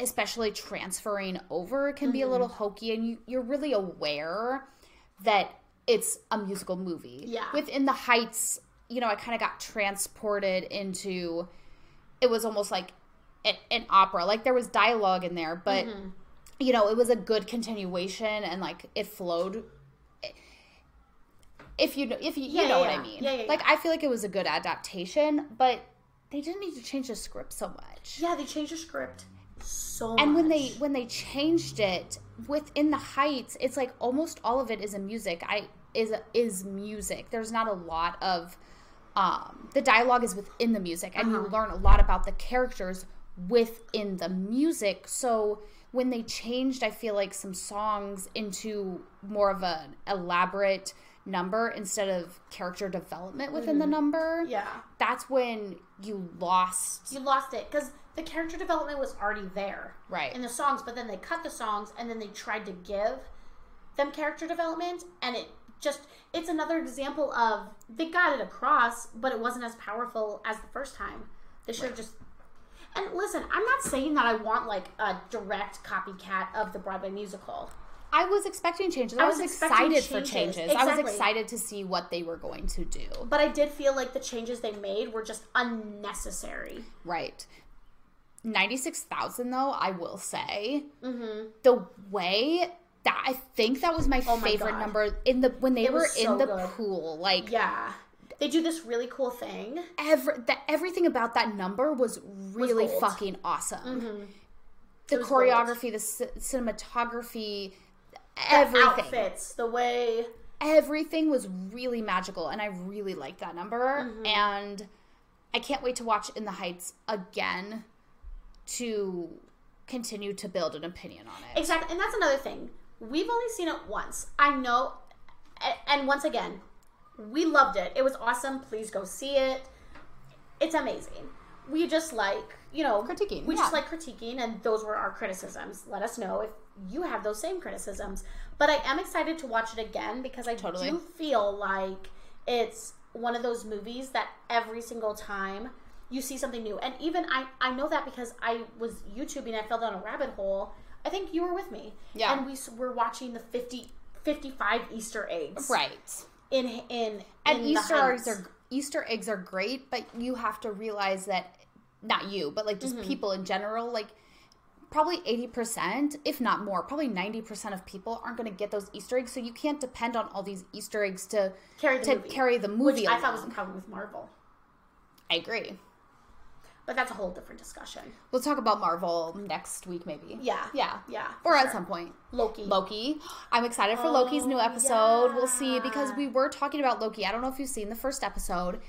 especially transferring over, can be a little hokey, and you, you're really aware that it's a musical movie. Yeah. Within the Heights, you know, I kind of got transported into. It was almost like an, an opera. Like there was dialogue in there, but Mm-hmm. you know, it was a good continuation, and like it flowed if you know, if you, Yeah, you know yeah, what. I mean. Yeah, yeah, Like. I feel like it was a good adaptation, but they didn't need to change the script so much. Yeah, they changed the script so And when they when they changed it within the heights, it's like almost all of it is a music. I is is music. There's not a lot of um the dialogue is within the music and Uh-huh. you learn a lot about the characters within the music. So when they changed I feel like some songs into more of an elaborate number instead of character development within the number. Mm-hmm. yeah, That's when you lost you lost it because the character development was already there, Right. in the songs. But then they cut the songs and then they tried to give them character development, and it just it's another example of they got it across, but it wasn't as powerful as the first time. They should have just. And listen, I'm not saying that I want like a direct copycat of the Broadway musical. I was expecting changes. I, I was, was expecting excited for changes. changes. I was excited to see what they were going to do. But I did feel like the changes they made were just unnecessary. Right. 96,000 though, I will say. The way that I think that was my Mm-hmm. Oh favorite God. number in the when they It were was in the good. pool. Like Yeah. They do this really cool thing. every that everything about that number was really gold. fucking awesome. The was gold. choreography, the c- cinematography, The everything. outfits, the way everything was really magical and i really liked that number Mm-hmm. and i can't wait to watch in the heights again to continue to build an opinion on it Exactly. And that's another thing. We've only seen it once. I know and once again, we loved it. It was awesome. Please go see it. It's amazing. We just like, you know, Critiquing, We just like critiquing and those were our criticisms. Let us know if you have those same criticisms. But I am excited to watch it again because I Totally. do feel like it's one of those movies that every single time you see something new. And even I, I know that because I was YouTubing, I fell down a rabbit hole. I think you were with me. Yeah. And we were watching the 50, 55 Easter eggs. right In, in, and in easter eggs are easter eggs are great but you have to realize that not you but like just Mm-hmm. people in general like probably 80% if not more probably 90% of people aren't going to get those easter eggs so you can't depend on all these easter eggs to Carry the to movie. carry the movie Which I thought was along. problem with Marvel. i agree But that's a whole different discussion. We'll talk about Marvel next week, maybe. Yeah. Yeah. Yeah, Or at sure. some point. Loki. Loki. I'm excited for Loki's new Oh, episode. We'll see because we were talking about Loki. I don't know if you've seen the first episode.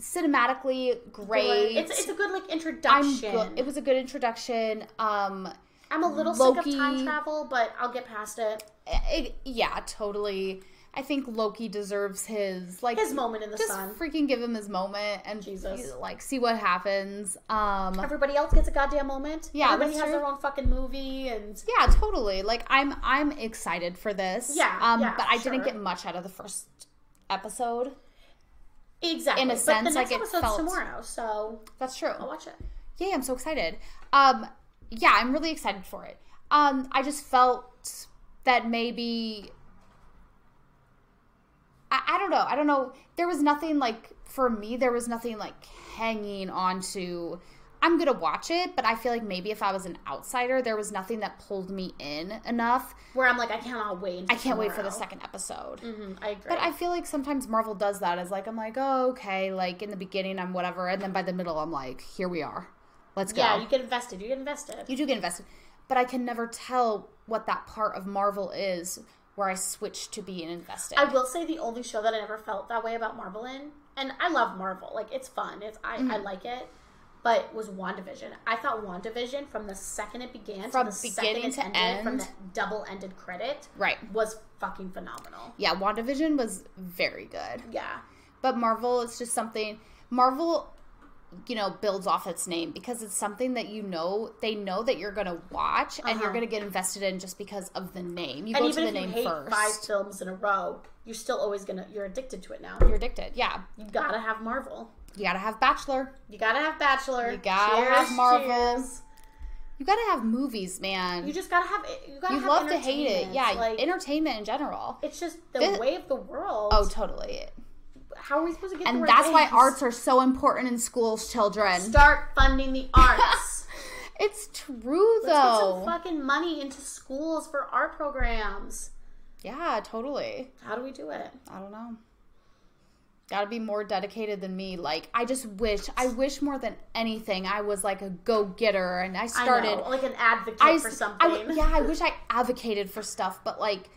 Cinematically, great. It's, it's a good like introduction. good. It was a good introduction. Um, I'm a little sick of time travel, but I'll get past it. it, yeah, totally. I think Loki deserves his like His moment in the just sun. freaking give him his moment and Jesus. like see what happens. Um, Everybody else gets a goddamn moment. Yeah, Everybody has true. their own fucking movie, and Yeah, totally. Like I'm I'm excited for this. Yeah, Um yeah, but I didn't get much out of the first episode. Exactly. In a but sense, the next like, episode's felt- tomorrow, so That's true. I'll watch it. Yeah, I'm so excited. Um, yeah, I'm really excited for it. Um, I just felt that maybe I, I don't know. I don't know. There was nothing like for me. There was nothing like hanging on to. I'm gonna watch it, but I feel like maybe if I was an outsider, there was nothing that pulled me in enough. Where I'm like, I cannot wait. I can't wait for the second episode. Mhm, I agree. But I feel like sometimes Marvel does that as like I'm like, oh okay, like in the beginning I'm whatever, and then by the middle I'm like, here we are, let's go. yeah, you get invested. You get invested. You do get invested, but I can never tell what that part of Marvel is where I switch to being invested. I will say the only show that I never felt that way about Marvel in, and I love Marvel. Like it's fun. It's I, Mm-hmm. I like it. But was WandaVision. I thought WandaVision from the second it began From to the beginning second it to ended, from end. the double ended credit right. was fucking phenomenal. Yeah, WandaVision was very good. Yeah. But Marvel is just something Marvel you know builds off its name because it's something that you know they know that you're going to watch and you're Uh-huh. going to get invested in just because of the name. You And go to the name first. five films in a row, you're still always gonna you're addicted to it now. You're addicted. Yeah. You gotta have Marvel. You got to have Bachelor. You gotta have Bachelor. You gotta Cheers, have Marvel. cheers. You got to have movies, man. You just gotta have you gotta You have love to hate it. Yeah, like entertainment in general. it's just the This- way of the world. Oh, totally. how are we supposed to get? And that's why arts are so important in schools, children. Start funding the arts. It's true Let's get some though. fucking money into schools for art programs. Yeah, totally. How do we do it? I don't know. Gotta be more dedicated than me. Like, I just wish, I wish more than anything, I was like a go getter and I started. I know, like an advocate I, for something. I yeah, I wish I advocated for stuff, but like,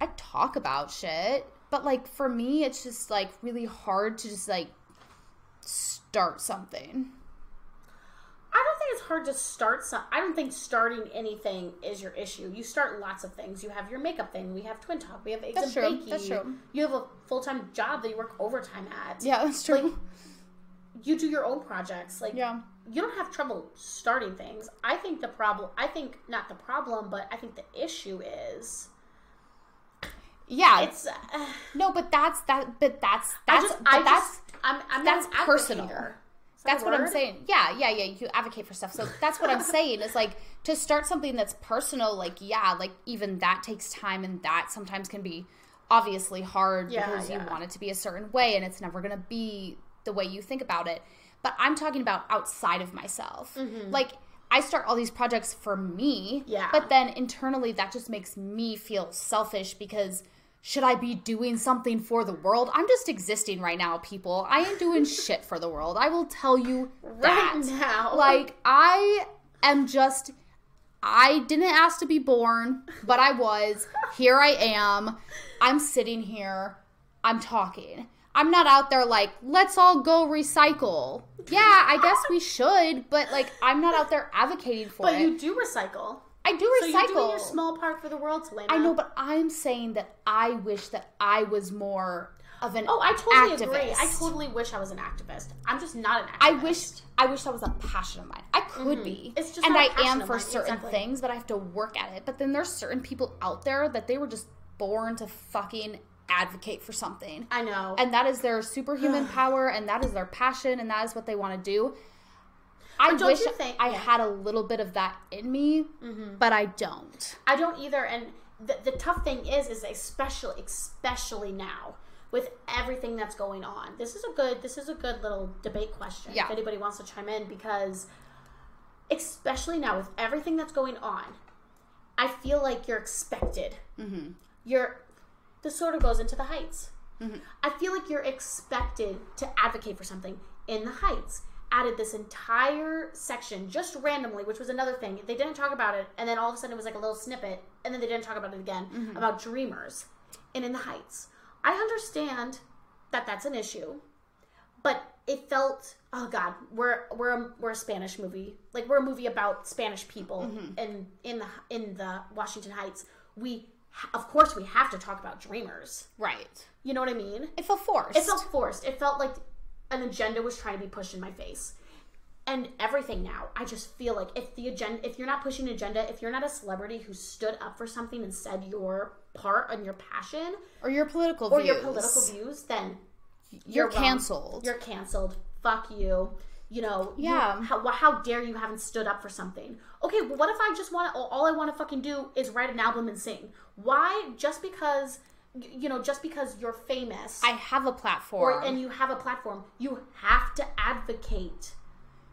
I talk about shit. But like, for me, it's just like really hard to just like start something. I don't think it's hard to start some. I don't think starting anything is your issue. You start lots of things. You have your makeup thing. We have Twin Talk. We have Eggs That's and true. Bakey. That's true. You have a full time job that you work overtime at. Yeah, that's true. Like, you do your own projects. Like, yeah. you don't have trouble starting things. I think the problem. I think not the problem, but I think the issue is Yeah. it's. Uh, no, but that's that. But that's I that's just. but I that's just. I'm. I'm that's personal. Advocator. Is that that's what I'm saying. Yeah, yeah, yeah. You advocate for stuff. So that's what I'm saying. Is like to start something that's personal. Like yeah, like even that takes time, and that sometimes can be obviously hard Yeah, because you want it to be a certain way, and it's never gonna be the way you think about it. But I'm talking about outside of myself. Like I start all these projects for me. Mm-hmm. Yeah. But then internally, that just makes me feel selfish because should I be doing something for the world? I'm just existing right now, people. I ain't doing shit for the world. I will tell you that. Right now. Like, I am just. I didn't ask to be born, but I was. Here I am. I'm sitting here. I'm talking. I'm not out there like, let's all go recycle. Yeah, I guess we should, but like, I'm not out there advocating for But it. But you do recycle. I do recycle. So you're doing your small part for the world, Selena. I know, but I'm saying that I wish that I was more of an Oh, I totally agree. I totally wish I was an activist. I'm just not an activist. I wish I wish that was a passion of mine. I could be. Mm-hmm. It's just and not a I am for certain exactly. things, but I have to work at it. But then there's certain people out there that they were just born to fucking advocate for something. I know. And that is their superhuman power and that is their passion and that is what they want to do. I But wish think- I yeah. had a little bit of that in me, but I don't. I don't either. And the, the tough thing is, is especially, especially now with everything that's going on. This is a good. This is a good little debate question. Yeah. If anybody wants to chime in, because especially now with everything that's going on, I feel like you're expected. Mm-hmm. You're. This sort of goes into the heights. I feel like you're expected to advocate for something in the heights. Added this entire section just randomly, which was another thing. They didn't talk about it, and then all of a sudden it was like a little snippet, and then they didn't talk about it again mm-hmm. about dreamers and in the heights. I understand that that's an issue, but it felt oh god, we're we're a, we're a Spanish movie, like we're a movie about Spanish people, mm-hmm. and in the in the Washington Heights, we of course we have to talk about dreamers. Right. You know what I mean? It felt forced. It felt forced. It felt like an agenda was trying to be pushed in my face. And everything now, I just feel like if the agenda, if you're not pushing an agenda, if you're not a celebrity who stood up for something and said your part and your passion or your political or views. your political views, then You're wrong. canceled. You're canceled. Fuck you. you know, you- Yeah. how, how dare you haven't stood up for something? Okay, well, what if I just want to, all I want to fucking do is write an album and sing? Why? Just because, you know, just because you're famous I have a or, platform. and you have a platform, you have to advocate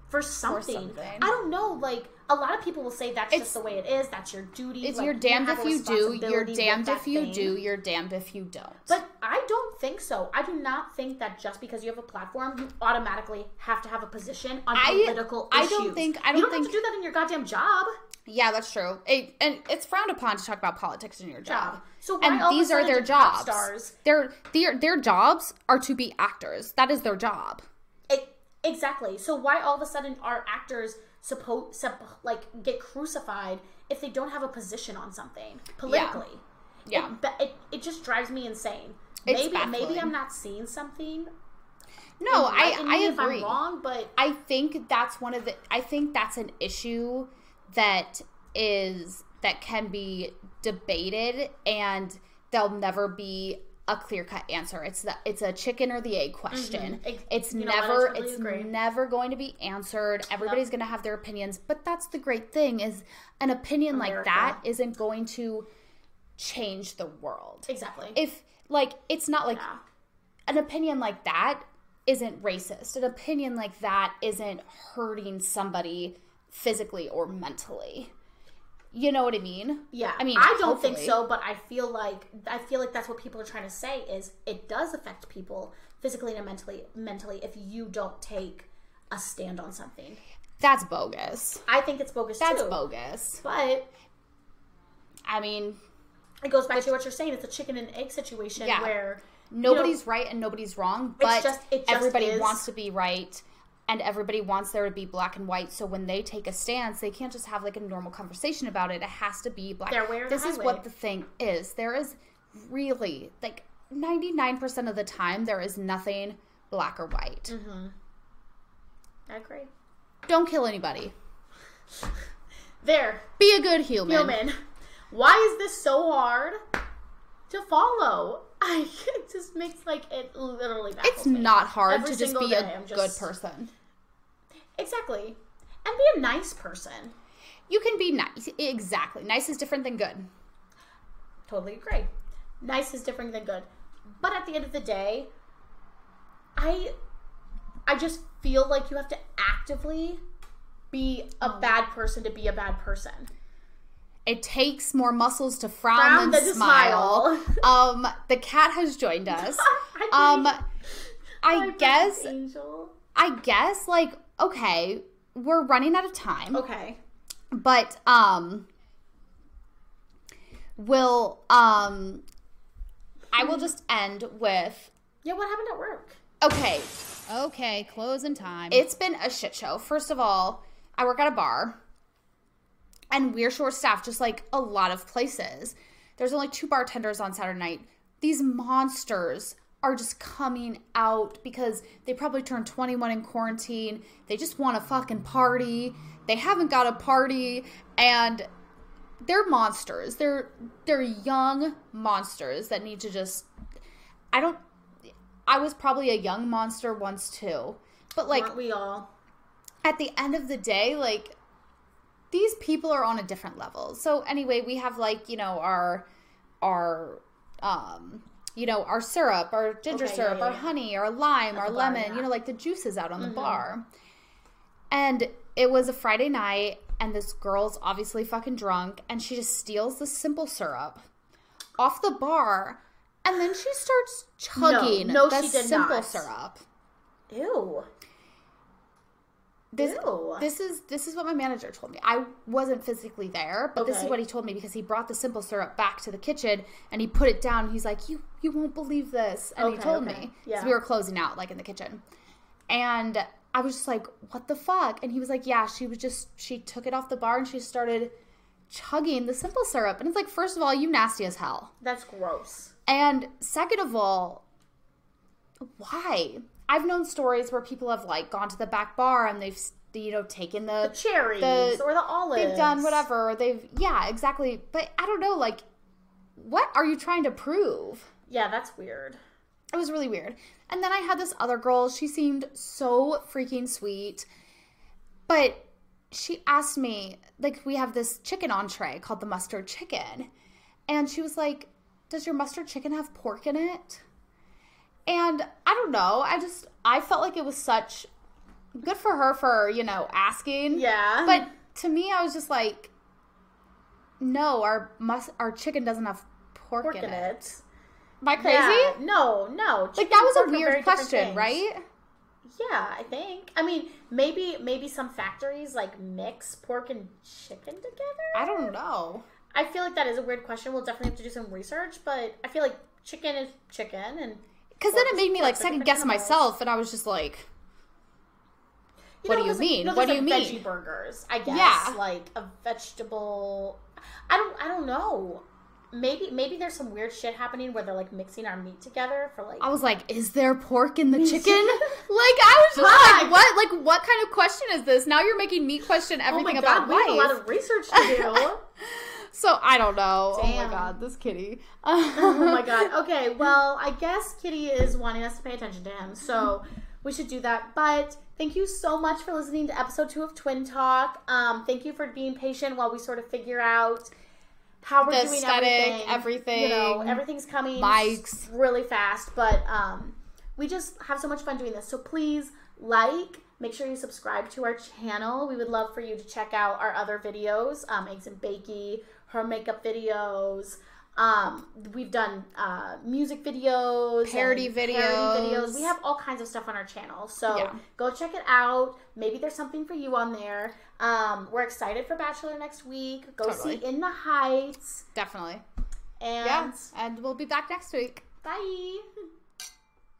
for something. something. I don't know, like, a lot of people will say that's It's- just the way it is, that's your duty. it's like, you're damned have if you do, you're damned if you thing. do, you're damned if you don't. But I don't think so. I do not think that just because you have a platform, you automatically have to have a position on I- political I issues. I don't think- I don't you don't have to do that in your goddamn job. Yeah, that's true. It, and it's frowned upon to talk about politics in your job. Job. So why and all of a these are their jobs. stars- Their their their jobs are to be actors. That is their job. E- exactly. So why all of a sudden are actors supposed like get crucified if they don't have a position on something politically? Yeah. It, but it, it just drives me insane. It's maybe maybe. I'm not seeing something. No, I I agree. I'm wrong, but I think that's one of the I think that's an issue that is that can be debated and there'll never be a clear cut answer. It's the it's a chicken or the egg mm-hmm. question. Ex- It's you never totally it's agree. never going to be answered. Everybody's going to have their opinions, but that's the great thing is an opinion like that isn't going to change the world. exactly. If like it's not like yeah. an opinion like that isn't racist. An opinion like that isn't hurting somebody physically or mentally. You know what I mean? Yeah, I mean, I don't think so, but I feel like I feel like that's what people are trying to say is it does affect people physically and mentally. Mentally, if you don't take a stand on something, That's bogus. I think it's bogus That's too. bogus. But I mean, it goes back to what you're saying. It's a chicken and egg situation Yeah. where nobody's right and nobody's wrong, but just- just everybody is. wants to be right and everybody wants there to be black and white. So when they take a stance, they can't just have like a normal conversation about it. It has to be black. Their way or the this is what the thing is. There is really like 99% of the time there is nothing black or white. Mm-hmm. I agree. Don't kill anybody. There, Be a good human. human. Why is this so hard to follow? I it just makes like it literally. It's me. not hard Every to just be a day, I'm good person. Exactly, and be a nice person. You can be nice. Exactly. Nice is different than good. Totally agree. Nice is different than good. But at the end of the day, I I just feel like you have to actively be a Oh. bad person to be a bad person. It takes more muscles to frown, Frown than, than to smile. smile. um, the cat has joined us. I Um, I guess, angel. I guess, like, okay, we're running out of time, Okay. but um, will um, I will just end with Yeah, what happened at work? okay. Okay, closing time. It's been a shit show. First of all, I work at a bar and we're short staffed, just like a lot of places. There's only two bartenders on Saturday night. These monsters are just coming out because they probably turned 21 in quarantine. They just want to fucking party. They haven't got a party and they're monsters. They're they're young monsters that need to just I don't I was probably a young monster once too. But like Aren't we all? at the end of the day, like these people are on a different level. So anyway, we have like, you know, our our um you know, our syrup, our ginger Okay, syrup, yeah, our yeah. honey, our lime, our the bar, lemon, you know, like the juices out on the bar. And it was a Friday night and this girl's obviously fucking drunk and she just steals the simple syrup off the bar and then she starts chugging no, the she did simple not. syrup. Ew. This Ew. this is this is what my manager told me. I wasn't physically there, but this is what he told me because he brought the simple syrup back to the kitchen and he put it down. He's like, "You you won't believe this," and he told okay. me Yeah. we were closing out like in the kitchen, and I was just like, "What the fuck?" And he was like, "Yeah, she was just she took it off the bar and she started chugging the simple syrup." And it's like, first of all, you nasty as hell. That's gross. And second of all, why? I've known stories where people have like gone to the back bar and they've you know taken the, The cherries the- or the olives. they've done whatever they've yeah exactly. But I don't know like what are you trying to prove? Yeah, that's weird. it was really weird. And then I had this other girl. She seemed so freaking sweet. But she asked me, like, we have this chicken entree called the mustard chicken. And she was like, Does your mustard chicken have pork in it? And I don't know. I just, I felt like it was such good for her for, you know, asking. Yeah. But to me, I was just like, no, our mus- our chicken doesn't have pork, pork in, in it. it. Am I crazy? Yeah. No, no. Like that was a weird question, right? Yeah, I think. I mean, maybe maybe some factories like mix pork and chicken together. I don't know. I feel like that is a weird question. We'll definitely have to do some research, but I feel like chicken is chicken, and Because then it made me like second guess animals. myself, and I was just like, What do you there's, like- mean? What do like, you mean? Veggie burgers, I guess. Yeah. Like a vegetable. I don't. I don't know. Maybe maybe there's some weird shit happening where they're like mixing our meat together for like. I was like, is there pork in the chicken? like I was just Fuck. like, what? Like what kind of question is this? Now you're making me question oh my everything god, about we have a life. lot of research to do. so I don't know. Oh my god, this kitty. oh my god. Okay, well, I guess Kitty is wanting us to pay attention to him, so we should do that. But thank you so much for listening to episode two of Twin Talk. Um, thank you for being patient while we sort of figure out how we're The doing aesthetic, everything. You know, everything's coming mics. really fast, but um, we just have so much fun doing this. So please like. Make sure you subscribe to our channel. We would love for you to check out our other videos, um, Eggs and Bakey, her makeup videos. Um, we've done uh, music videos, Parody and videos. We have all kinds of stuff on our channel, so Yeah. go check it out. Maybe there's something for you on there. Um, we're excited for Bachelor next week. Go Totally. see In the Heights, Definitely. and Yeah. And we'll be back next week. bye.